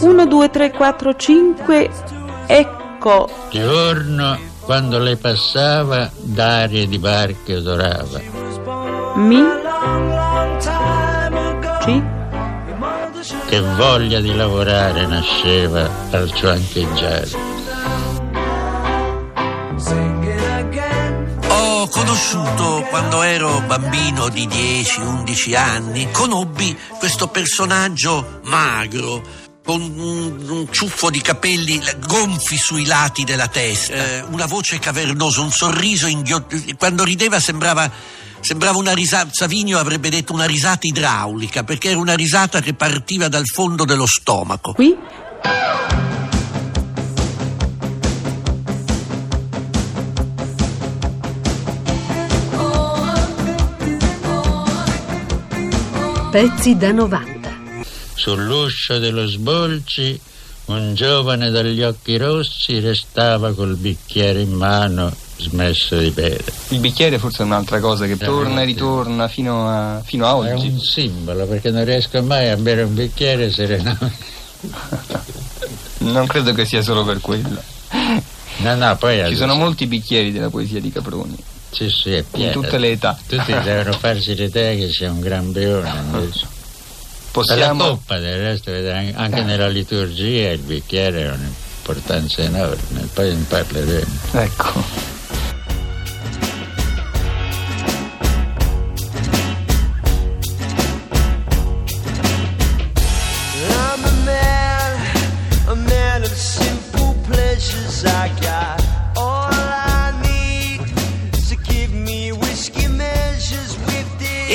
1, 2, 3, 4, 5, ecco. Giorno quando lei passava, d'aria di barche odorava. Mi. Ci. Che voglia di lavorare nasceva al suo ancheggiare. Ho conosciuto quando ero bambino di 10-11 anni, conobbi questo personaggio magro, con un, un ciuffo di capelli gonfi sui lati della testa, eh, una voce cavernosa, un sorriso inghiottito. Quando rideva sembrava, sembrava una risata, Savinio avrebbe detto una risata idraulica, perché era una risata che partiva dal fondo dello stomaco. Qui. Pezzi da 90. Sull'uscio dello sbolci un giovane dagli occhi rossi restava col bicchiere in mano smesso di bere. Il bicchiere forse è un'altra cosa che torna e ritorna fino a, fino a È oggi. un simbolo perché non riesco mai a bere un bicchiere serenamente. Non credo che sia solo per quello. No, no, poi Ci adesso- sono molti bicchieri della poesia di Caproni, Sì, sì, è in pieno. tutte le età. Tutti devono farsi l'idea che sia un gran beone. invece. Per la Possiamo, coppa del resto, anche nella liturgia il bicchiere ha un'importanza enorme, poi ne parleremo. ecco,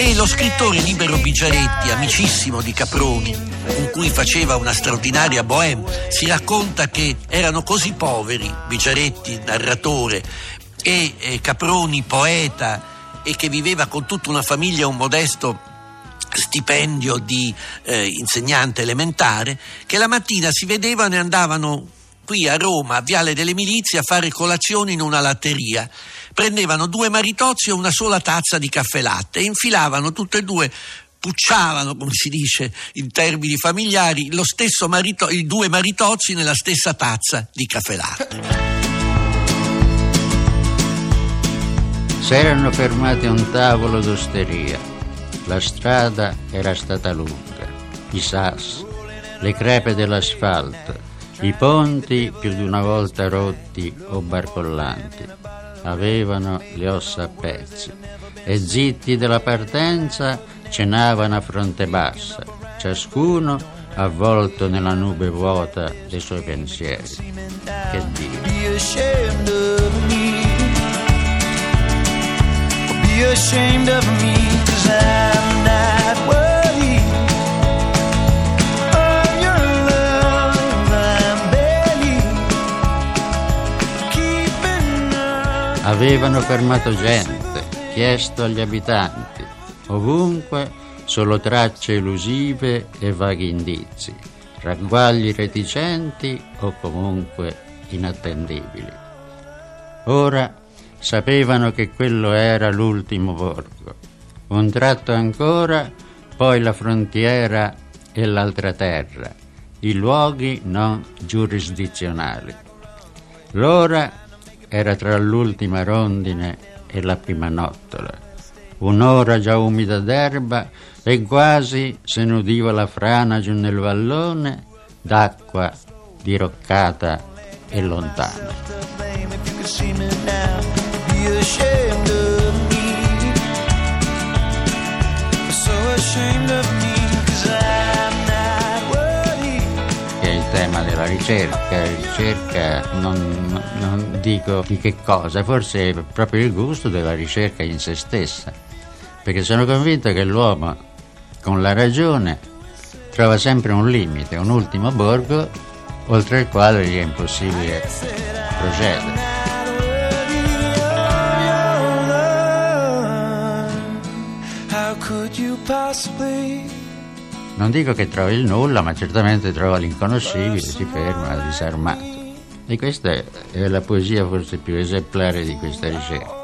E lo scrittore Libero Bigiaretti, amicissimo di Caproni, con cui faceva una straordinaria bohème, si racconta che erano così poveri, Bigiaretti, narratore, e Caproni, poeta, e che viveva con tutta una famiglia un modesto stipendio di eh, insegnante elementare, che la mattina si vedevano e andavano qui a Roma, a Viale delle Milizie, a fare colazione in una latteria. Prendevano due maritozzi e una sola tazza di caffè latte e infilavano tutte e due pucciavano, come si dice in termini familiari, lo stesso marito- i due maritozzi nella stessa tazza di caffè latte. S'erano fermati a un tavolo d'osteria. La strada era stata lunga, i sassi, le crepe dell'asfalto, i ponti più di una volta rotti o barcollanti. Avevano le ossa a pezzi e zitti della partenza cenavano a fronte bassa, ciascuno avvolto nella nube vuota dei suoi pensieri. Che dire? Avevano fermato gente, chiesto agli abitanti, ovunque solo tracce elusive e vaghi indizi, ragguagli reticenti o comunque inattendibili. Ora sapevano che quello era l'ultimo borgo, un tratto ancora, poi la frontiera e l'altra terra, i luoghi non giurisdizionali. L'ora era tra l'ultima rondine e la prima nottola, un'ora già umida d'erba e quasi se n'udiva la frana giù nel vallone d'acqua diroccata e lontana. Tema della ricerca, ricerca non, non dico di che cosa, forse proprio il gusto della ricerca in se stessa, perché sono convinto che l'uomo con la ragione trova sempre un limite, un ultimo borgo oltre il quale gli è impossibile procedere. Could you possibly? Non dico che trovi il nulla, ma certamente trova l'inconoscibile, si ferma disarmato. E questa è la poesia forse più esemplare di questa ricerca.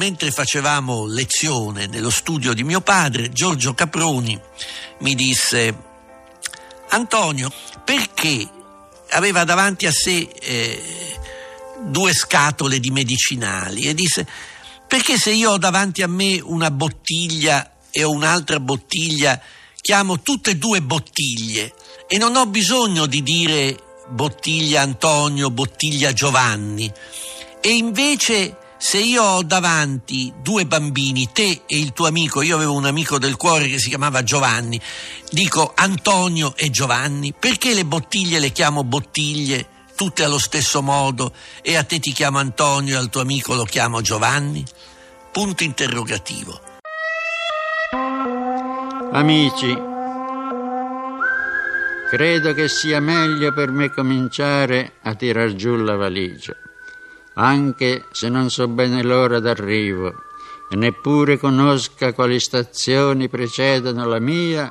Mentre facevamo lezione nello studio di mio padre, Giorgio Caproni mi disse, Antonio, perché aveva davanti a sé eh, due scatole di medicinali e disse, perché se io ho davanti a me una bottiglia e ho un'altra bottiglia, chiamo tutte e due bottiglie e non ho bisogno di dire bottiglia Antonio, bottiglia Giovanni. E invece se io ho davanti due bambini, te e il tuo amico, io avevo un amico del cuore che si chiamava Giovanni, dico Antonio e Giovanni, perché le bottiglie le chiamo bottiglie, tutte allo stesso modo, e a te ti chiamo Antonio e al tuo amico lo chiamo Giovanni? Punto interrogativo. Amici, credo che sia meglio per me cominciare a tirar giù la valigia anche se non so bene l'ora d'arrivo e neppure conosca quali stazioni precedono la mia,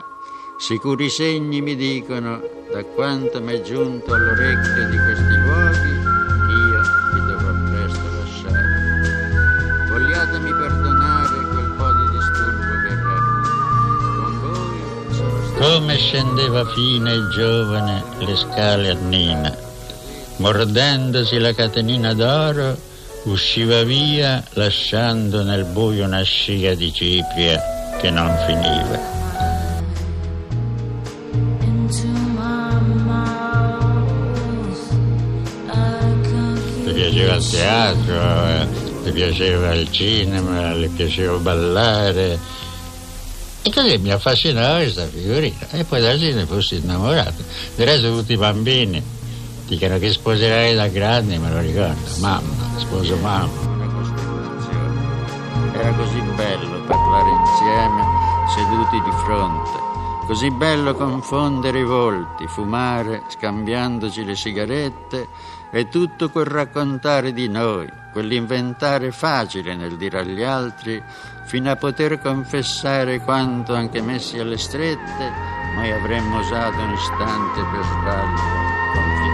sicuri segni mi dicono da quanto mi è giunto all'orecchio di questi luoghi, io vi dovrò presto lasciare. Vogliatemi perdonare quel po' di disturbo che regna. Con voi sono stato... Come scendeva fine il giovane le scale a Nina mordendosi la catenina d'oro, usciva via lasciando nel buio una scia di cipria che non finiva. Ti piaceva il teatro, eh, ti piaceva il cinema, le piaceva ballare. E così mi affascinava questa figurina. E poi da lì ne fossi innamorato. Del resto tutti i bambini dicono che sposerai da grande, me lo ricordo, mamma, sposo mamma. Era così bello parlare insieme, seduti di fronte, così bello confondere i volti, fumare, scambiandoci le sigarette e tutto quel raccontare di noi, quell'inventare facile nel dire agli altri, fino a poter confessare quanto, anche messi alle strette, noi avremmo usato un istante per sbaglio confidare.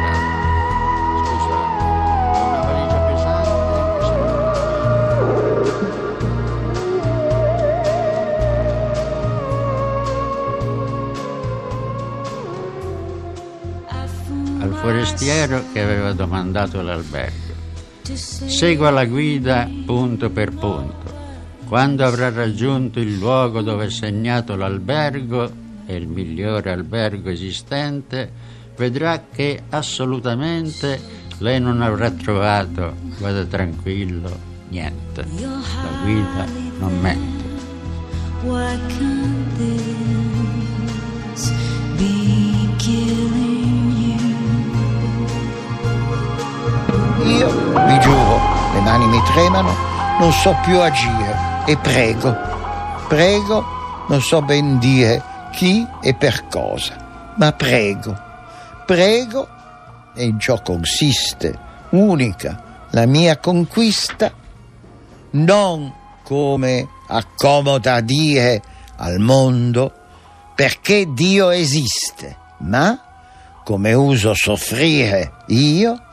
Forestiero che aveva domandato l'albergo. Segua la guida punto per punto. Quando avrà raggiunto il luogo dove è segnato l'albergo, è il migliore albergo esistente, vedrà che assolutamente lei non avrà trovato, vada tranquillo, niente. La guida non mente. Io, vi giuro, le mani mi tremano, non so più agire e prego, prego, non so ben dire chi e per cosa, ma prego, prego e in ciò consiste unica la mia conquista, non come accomoda dire al mondo perché Dio esiste, ma come uso soffrire io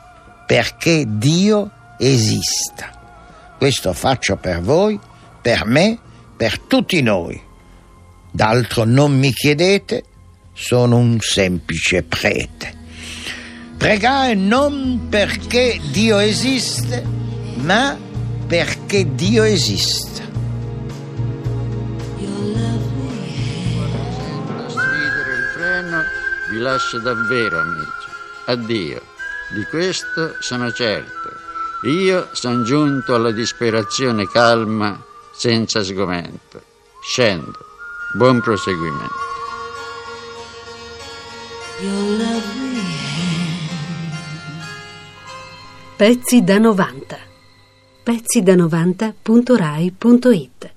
perché Dio esista. Questo faccio per voi, per me, per tutti noi. D'altro non mi chiedete, sono un semplice prete. Pregare non perché Dio esiste, ma perché Dio esista. Stridere il freno vi lascio davvero, amici. Addio. Di questo sono certo. Io sono giunto alla disperazione calma, senza sgomento. Scendo. Buon proseguimento. Pezzi da 90. Pezzi da 90.rai.it